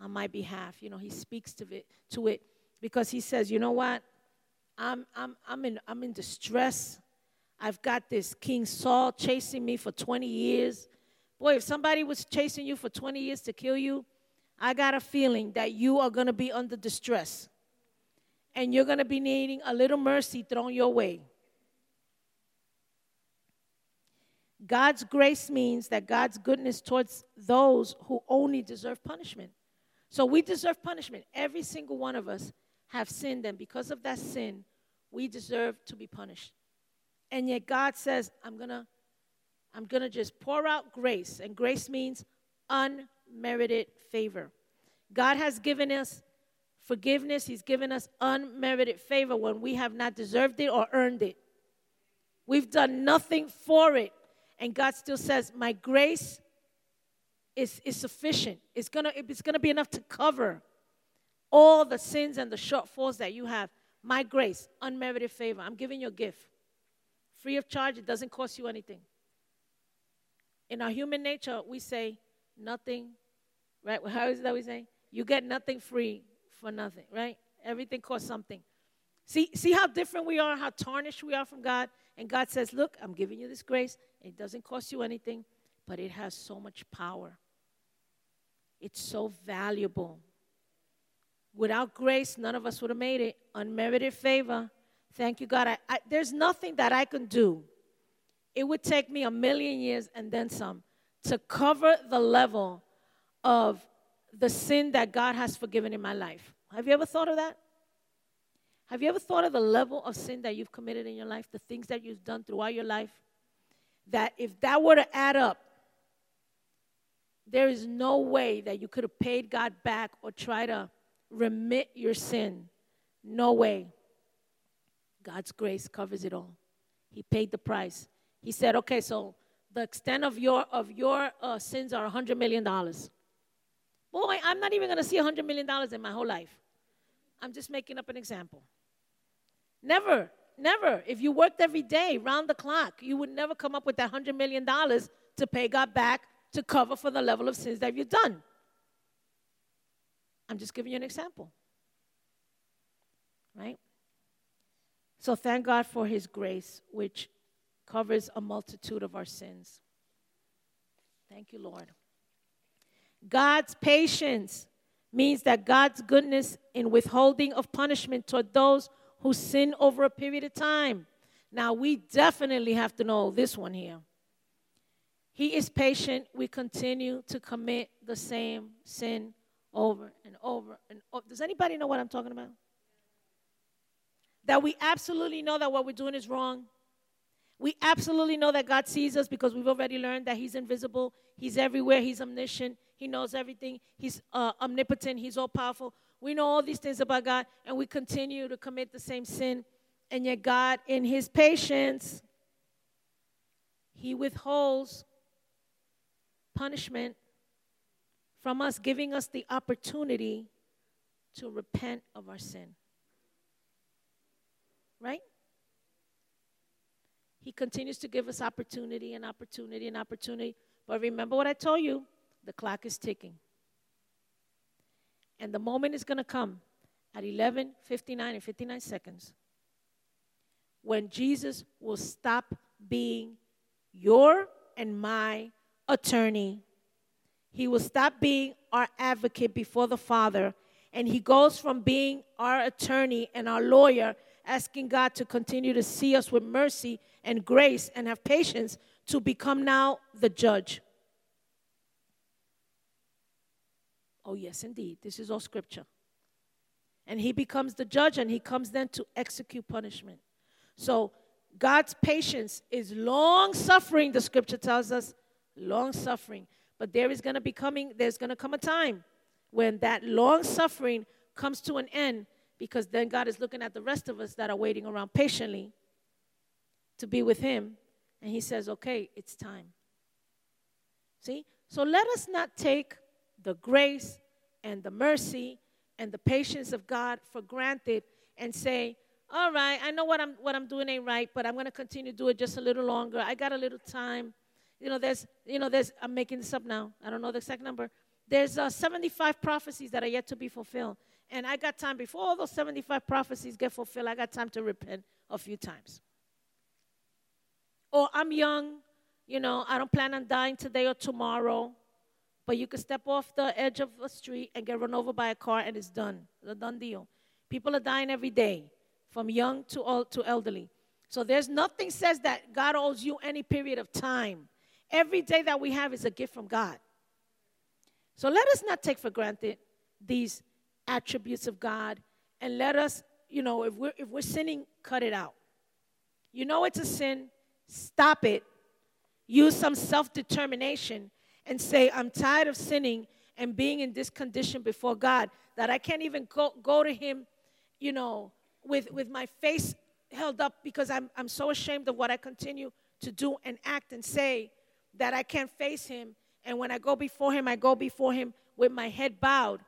on my behalf. You know, he speaks to it, to it because he says, you know what? I'm, I'm, I'm, in, I'm in distress. I've got this King Saul chasing me for 20 years. Boy, if somebody was chasing you for 20 years to kill you, I got a feeling that you are going to be under distress. And you're going to be needing a little mercy thrown your way. God's grace means that God's goodness towards those who only deserve punishment. So we deserve punishment. Every single one of us have sinned, and because of that sin, we deserve to be punished. And yet God says, I'm gonna, I'm gonna just pour out grace, and grace means unmerited favor. God has given us forgiveness, He's given us unmerited favor when we have not deserved it or earned it. We've done nothing for it. And God still says, My grace is, is sufficient. It's gonna, it's gonna be enough to cover all the sins and the shortfalls that you have. My grace, unmerited favor. I'm giving you a gift. Free of charge, it doesn't cost you anything. In our human nature, we say nothing, right? How is that we say? You get nothing free for nothing, right? Everything costs something. See, see how different we are, how tarnished we are from God? And God says, Look, I'm giving you this grace. It doesn't cost you anything, but it has so much power. It's so valuable. Without grace, none of us would have made it. Unmerited favor. Thank you, God. I, I, there's nothing that I can do. It would take me a million years and then some to cover the level of the sin that God has forgiven in my life. Have you ever thought of that? Have you ever thought of the level of sin that you've committed in your life, the things that you've done throughout your life? That if that were to add up, there is no way that you could have paid God back or try to remit your sin. No way. God's grace covers it all. He paid the price. He said, "Okay, so the extent of your of your uh, sins are hundred million dollars." Boy, I'm not even going to see hundred million dollars in my whole life. I'm just making up an example. Never, never. If you worked every day, round the clock, you would never come up with that hundred million dollars to pay God back to cover for the level of sins that you've done. I'm just giving you an example. Right? So thank God for His grace, which covers a multitude of our sins. Thank you, Lord. God's patience means that God's goodness in withholding of punishment toward those who sin over a period of time. Now, we definitely have to know this one here. He is patient. We continue to commit the same sin over and over and over. Does anybody know what I'm talking about? That we absolutely know that what we're doing is wrong. We absolutely know that God sees us because we've already learned that He's invisible, He's everywhere, He's omniscient, He knows everything, He's uh, omnipotent, He's all powerful. We know all these things about God, and we continue to commit the same sin. And yet, God, in His patience, He withholds punishment from us, giving us the opportunity to repent of our sin. Right? He continues to give us opportunity and opportunity and opportunity. But remember what I told you the clock is ticking. And the moment is going to come at 11 59 and 59 seconds when Jesus will stop being your and my attorney. He will stop being our advocate before the Father, and he goes from being our attorney and our lawyer, asking God to continue to see us with mercy and grace and have patience, to become now the judge. Oh, yes, indeed. This is all scripture. And he becomes the judge, and he comes then to execute punishment. So, God's patience is long suffering, the scripture tells us, long suffering. But there is going to be coming, there's going to come a time when that long suffering comes to an end because then God is looking at the rest of us that are waiting around patiently to be with Him. And He says, okay, it's time. See? So let us not take the grace and the mercy and the patience of God for granted and say, all right, I know what I'm, what I'm doing ain't right, but I'm going to continue to do it just a little longer. I got a little time. You know, there's, you know, there's, I'm making this up now. I don't know the exact number. There's uh, 75 prophecies that are yet to be fulfilled. And I got time, before all those 75 prophecies get fulfilled, I got time to repent a few times. Or I'm young, you know, I don't plan on dying today or tomorrow. But you could step off the edge of a street and get run over by a car and it's done. It's a done deal. People are dying every day, from young to old to elderly. So there's nothing says that God owes you any period of time. Every day that we have is a gift from God. So let us not take for granted these attributes of God and let us, you know, if we're, if we're sinning, cut it out. You know it's a sin, stop it. Use some self determination and say, I'm tired of sinning and being in this condition before God that I can't even go, go to Him, you know, with, with my face held up because I'm, I'm so ashamed of what I continue to do and act and say that I can't face him. And when I go before him, I go before him with my head bowed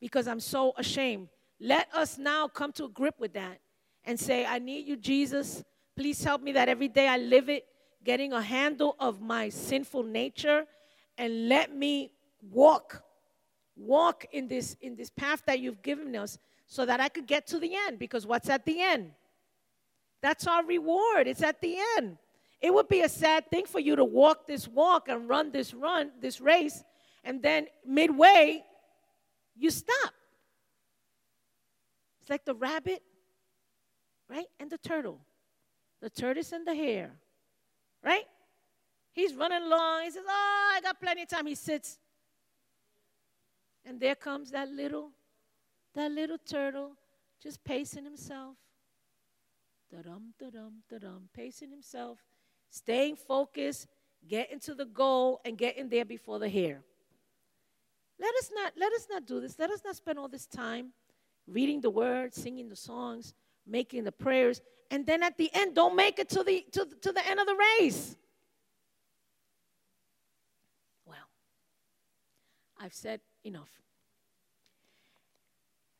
because I'm so ashamed. Let us now come to a grip with that and say, I need you, Jesus. Please help me that every day I live it, getting a handle of my sinful nature, and let me walk, walk in this in this path that you've given us so that I could get to the end. Because what's at the end? That's our reward. It's at the end. It would be a sad thing for you to walk this walk and run this run, this race, and then midway, you stop. It's like the rabbit, right? And the turtle. The tortoise and the hare, right? He's running along. He says, Oh, I got plenty of time. He sits. And there comes that little, that little turtle just pacing himself. Da-dum, da-dum, da-dum, pacing himself, staying focused, getting to the goal, and getting there before the hare. Let us not let us not do this. Let us not spend all this time reading the word, singing the songs, making the prayers, and then at the end, don't make it to the to, to the end of the race. Well, I've said enough.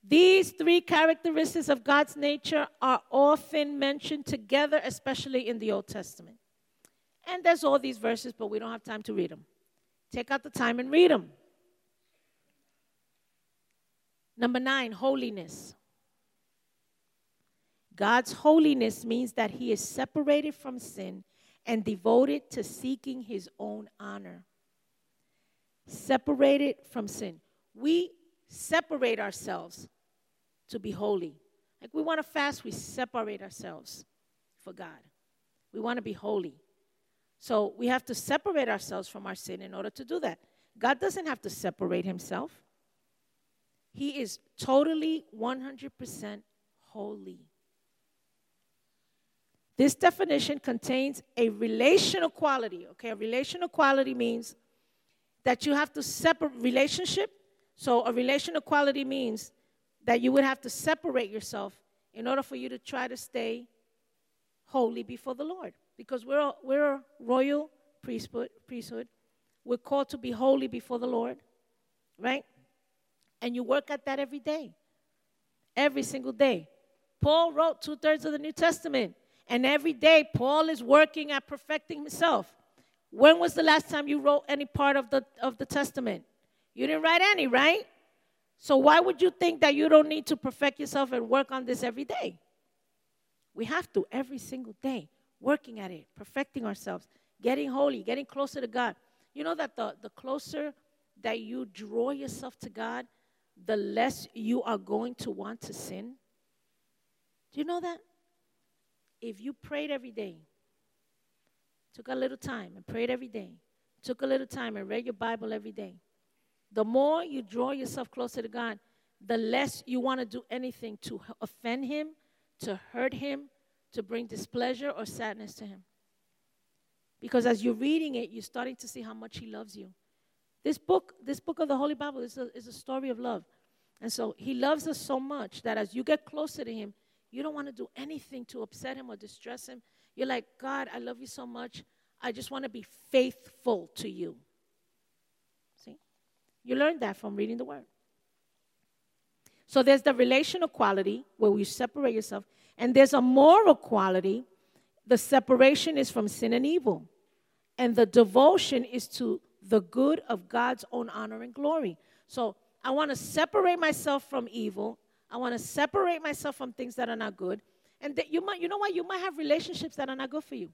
These three characteristics of God's nature are often mentioned together, especially in the Old Testament. And there's all these verses, but we don't have time to read them. Take out the time and read them. Number nine, holiness. God's holiness means that he is separated from sin and devoted to seeking his own honor. Separated from sin. We separate ourselves to be holy. Like we want to fast, we separate ourselves for God. We want to be holy. So we have to separate ourselves from our sin in order to do that. God doesn't have to separate himself, He is totally 100% holy. This definition contains a relational quality. Okay, a relational quality means that you have to separate relationship. So a relational quality means that you would have to separate yourself in order for you to try to stay holy before the Lord. Because we're we're a royal priesthood, priesthood. We're called to be holy before the Lord, right? And you work at that every day, every single day. Paul wrote two thirds of the New Testament. And every day, Paul is working at perfecting himself. When was the last time you wrote any part of the, of the Testament? You didn't write any, right? So why would you think that you don't need to perfect yourself and work on this every day? We have to every single day, working at it, perfecting ourselves, getting holy, getting closer to God. You know that the, the closer that you draw yourself to God, the less you are going to want to sin. Do you know that? if you prayed every day, took a little time and prayed every day, took a little time and read your Bible every day, the more you draw yourself closer to God, the less you want to do anything to offend Him, to hurt Him, to bring displeasure or sadness to Him. Because as you're reading it, you're starting to see how much He loves you. This book, this book of the Holy Bible, is a, is a story of love. And so He loves us so much that as you get closer to Him, you don't want to do anything to upset him or distress him. You're like, God, I love you so much. I just want to be faithful to you. See? You learned that from reading the word. So there's the relational quality where you separate yourself, and there's a moral quality. The separation is from sin and evil, and the devotion is to the good of God's own honor and glory. So I want to separate myself from evil I want to separate myself from things that are not good. And that you might, you know what? You might have relationships that are not good for you.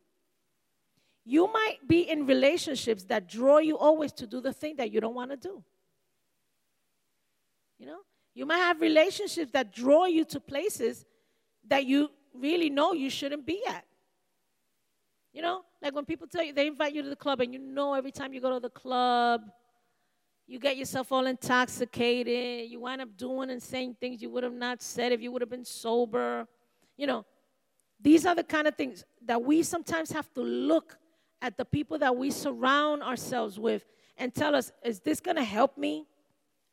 You might be in relationships that draw you always to do the thing that you don't want to do. You know? You might have relationships that draw you to places that you really know you shouldn't be at. You know, like when people tell you they invite you to the club and you know every time you go to the club, you get yourself all intoxicated. You wind up doing and saying things you would have not said if you would have been sober. You know, these are the kind of things that we sometimes have to look at the people that we surround ourselves with and tell us, is this going to help me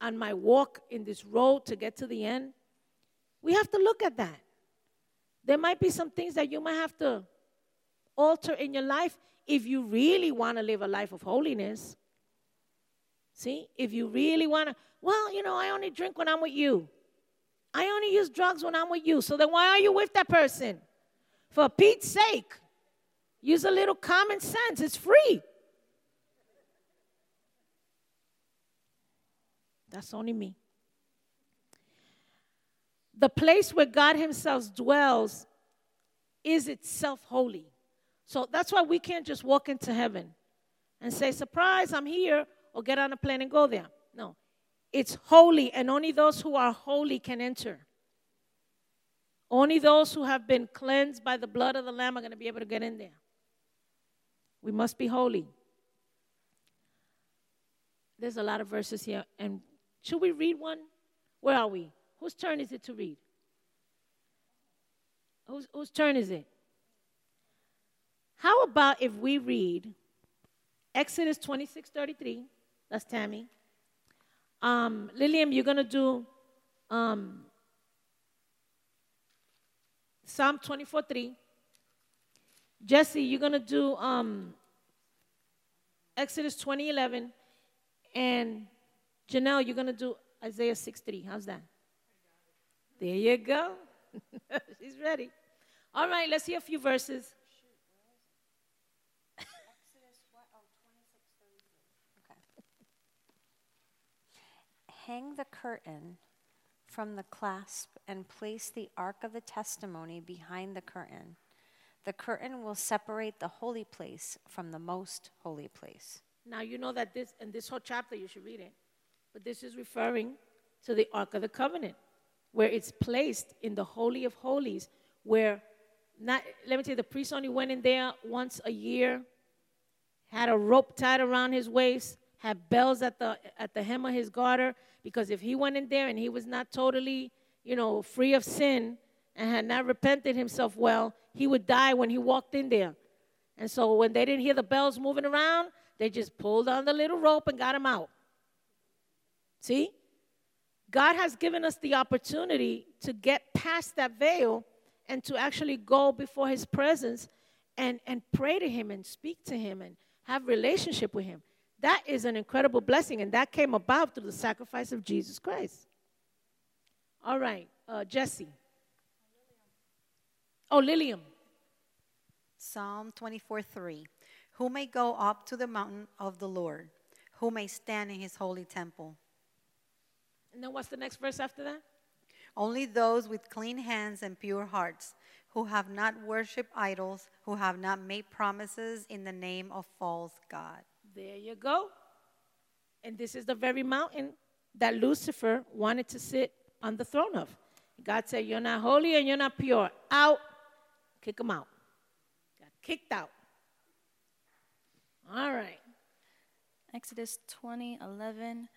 on my walk in this road to get to the end? We have to look at that. There might be some things that you might have to alter in your life if you really want to live a life of holiness. See, if you really want to, well, you know, I only drink when I'm with you. I only use drugs when I'm with you. So then why are you with that person? For Pete's sake, use a little common sense. It's free. That's only me. The place where God Himself dwells is itself holy. So that's why we can't just walk into heaven and say, Surprise, I'm here, or get on a plane and go there. No. It's holy, and only those who are holy can enter. Only those who have been cleansed by the blood of the Lamb are going to be able to get in there. We must be holy. There's a lot of verses here, and should we read one? Where are we? Whose turn is it to read? Whose, whose turn is it? How about if we read Exodus 26 33? That's Tammy. Um, Lillian, you're going to do um, Psalm 24 3. Jesse, you're going to do um, Exodus 20 11. And Janelle, you're going to do Isaiah 6 3. How's that? There you go. She's ready. All right, let's hear a few verses. Hang the curtain from the clasp and place the ark of the testimony behind the curtain. The curtain will separate the holy place from the most holy place. Now, you know that this, in this whole chapter, you should read it, but this is referring to the Ark of the Covenant, where it's placed in the Holy of Holies, where, not, let me tell you, the priest only went in there once a year, had a rope tied around his waist, had bells at the, at the hem of his garter, because if he went in there and he was not totally, you know, free of sin and had not repented himself well, he would die when he walked in there. And so when they didn't hear the bells moving around, they just pulled on the little rope and got him out. See? God has given us the opportunity to get past that veil and to actually go before his presence and, and pray to him and speak to him and have relationship with him. That is an incredible blessing, and that came about through the sacrifice of Jesus Christ. All right, uh, Jesse. Oh, Lillian. Psalm 24 3. Who may go up to the mountain of the Lord? Who may stand in his holy temple? And then what's the next verse after that? Only those with clean hands and pure hearts, who have not worshipped idols, who have not made promises in the name of false God. There you go. And this is the very mountain that Lucifer wanted to sit on the throne of. God said, You're not holy and you're not pure. Out. Kick him out. Got kicked out. All right. Exodus 20 11.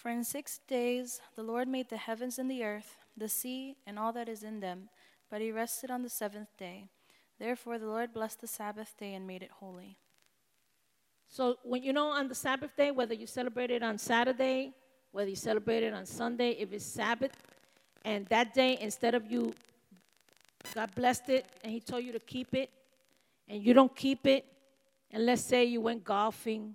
For in six days the Lord made the heavens and the earth, the sea, and all that is in them, but he rested on the seventh day. Therefore the Lord blessed the Sabbath day and made it holy. So when you know on the Sabbath day, whether you celebrate it on Saturday, whether you celebrate it on Sunday, if it's Sabbath, and that day instead of you, God blessed it, and He told you to keep it, and you don't keep it, and let's say you went golfing,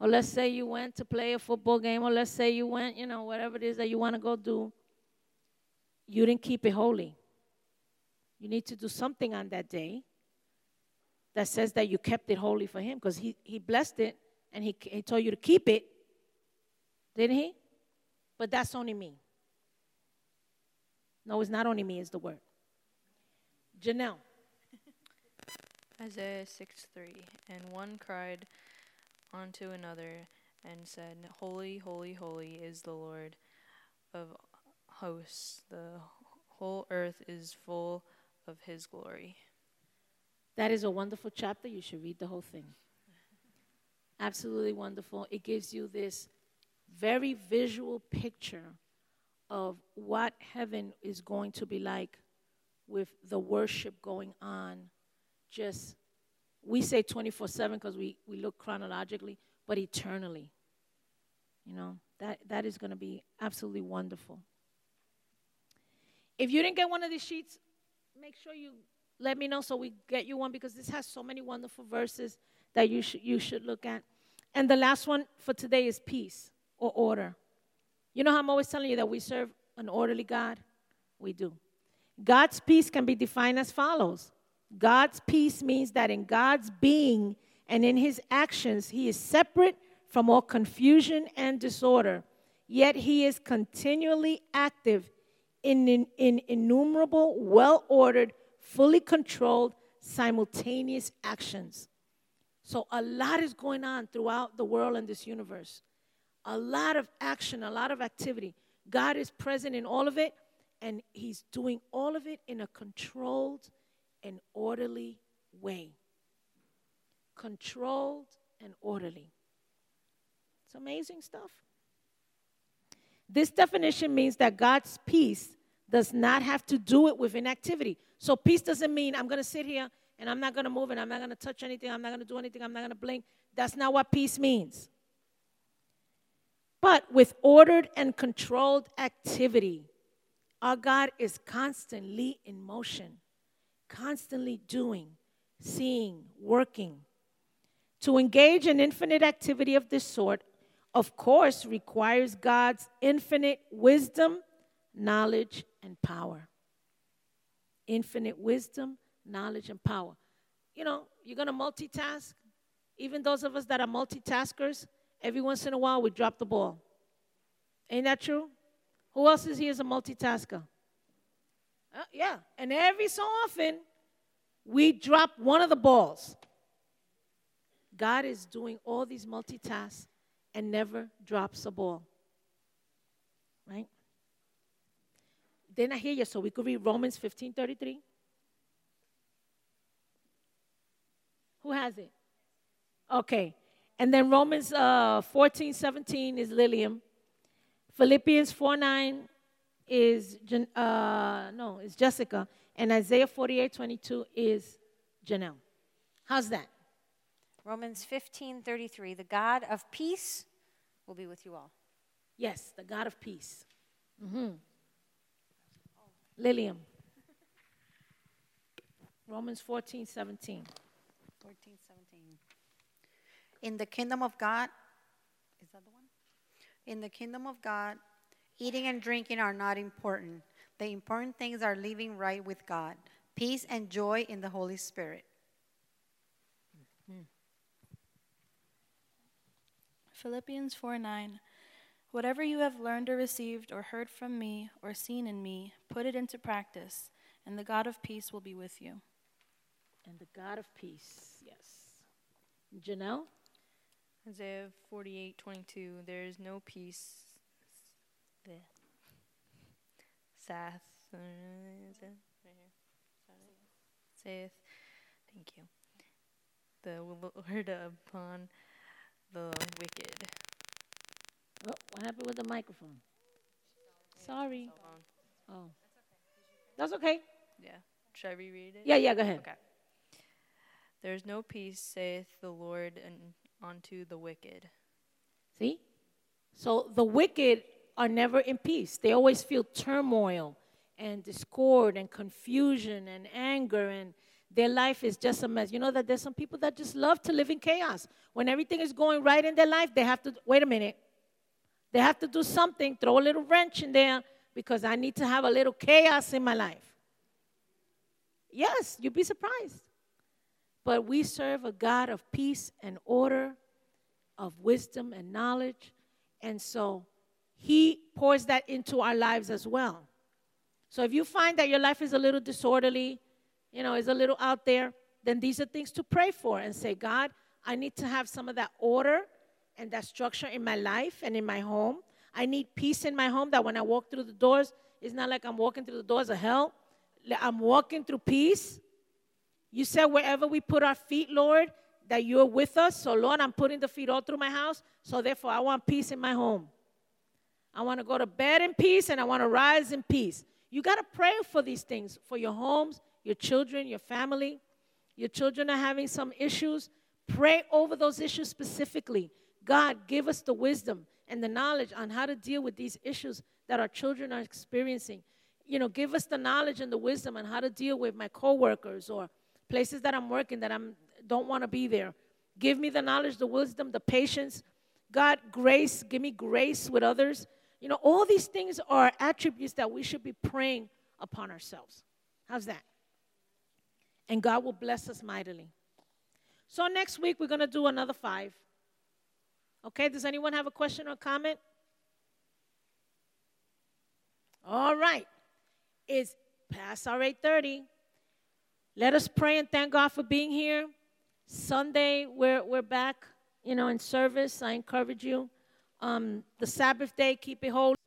or let's say you went to play a football game, or let's say you went, you know, whatever it is that you want to go do, you didn't keep it holy. You need to do something on that day that says that you kept it holy for him because he, he blessed it and he, he told you to keep it. Didn't he? But that's only me. No, it's not only me, it's the word. Janelle. Isaiah 6 3. And one cried unto another and said, Holy, holy, holy is the Lord of hosts. The whole earth is full of his glory. That is a wonderful chapter. You should read the whole thing. Absolutely wonderful. It gives you this very visual picture of what heaven is going to be like with the worship going on. Just, we say 24 7 because we, we look chronologically, but eternally. You know, that, that is going to be absolutely wonderful. If you didn't get one of these sheets, make sure you let me know so we get you one because this has so many wonderful verses that you should, you should look at. And the last one for today is peace or order. You know how I'm always telling you that we serve an orderly God? We do. God's peace can be defined as follows God's peace means that in God's being and in his actions, he is separate from all confusion and disorder, yet he is continually active in, in, in innumerable, well ordered, fully controlled, simultaneous actions. So, a lot is going on throughout the world and this universe. A lot of action, a lot of activity. God is present in all of it, and He's doing all of it in a controlled and orderly way. Controlled and orderly. It's amazing stuff. This definition means that God's peace does not have to do it with inactivity. So, peace doesn't mean I'm going to sit here and I'm not going to move and I'm not going to touch anything, I'm not going to do anything, I'm not going to blink. That's not what peace means. But with ordered and controlled activity, our God is constantly in motion, constantly doing, seeing, working. To engage in infinite activity of this sort, of course, requires God's infinite wisdom, knowledge, and power. Infinite wisdom, knowledge, and power. You know, you're going to multitask. Even those of us that are multitaskers, every once in a while we drop the ball. Ain't that true? Who else is here as a multitasker? Uh, yeah. And every so often, we drop one of the balls. God is doing all these multitasks and never drops a ball. Right? They're not here yet, so we could read Romans 15 33. Who has it? Okay. And then Romans uh, 14 17 is Lillian. Philippians 4 9 is, uh, no, is Jessica. And Isaiah 48 22 is Janelle. How's that? Romans 15 33. The God of peace will be with you all. Yes, the God of peace. Mm-hmm. Lillian. Romans 14 17. 14 17. In the kingdom of God, is that the one? In the kingdom of God, eating and drinking are not important. The important things are living right with God, peace and joy in the Holy Spirit. Mm-hmm. Philippians 4 9. Whatever you have learned or received or heard from me or seen in me, put it into practice, and the God of peace will be with you. And the God of peace, yes. Janelle? Isaiah 48 22. There is no peace. Is it? Right. Saith. Thank you. The Lord upon the wicked. Oh, what happened with the microphone? Sorry. Oh. That's okay. Yeah. Should I reread it? Yeah, yeah, go ahead. Okay. There's no peace, saith the Lord, and unto the wicked. See? So the wicked are never in peace. They always feel turmoil and discord and confusion and anger and their life is just a mess. You know that there's some people that just love to live in chaos. When everything is going right in their life, they have to wait a minute. They have to do something, throw a little wrench in there because I need to have a little chaos in my life. Yes, you'd be surprised. But we serve a God of peace and order, of wisdom and knowledge. And so he pours that into our lives as well. So if you find that your life is a little disorderly, you know, is a little out there, then these are things to pray for and say, God, I need to have some of that order and that structure in my life and in my home. I need peace in my home that when I walk through the doors, it's not like I'm walking through the doors of hell. I'm walking through peace. You said wherever we put our feet, Lord, that you're with us. So, Lord, I'm putting the feet all through my house. So, therefore, I want peace in my home. I want to go to bed in peace and I want to rise in peace. You got to pray for these things for your homes, your children, your family. Your children are having some issues. Pray over those issues specifically. God, give us the wisdom and the knowledge on how to deal with these issues that our children are experiencing. You know, give us the knowledge and the wisdom on how to deal with my coworkers or places that I'm working that I don't want to be there. Give me the knowledge, the wisdom, the patience. God, grace, give me grace with others. You know, all these things are attributes that we should be praying upon ourselves. How's that? And God will bless us mightily. So next week, we're going to do another five. Okay, does anyone have a question or comment? All right. It's past our 8:30. Let us pray and thank God for being here. Sunday, we're, we're back, you know, in service. I encourage you. Um, the Sabbath day, keep it holy.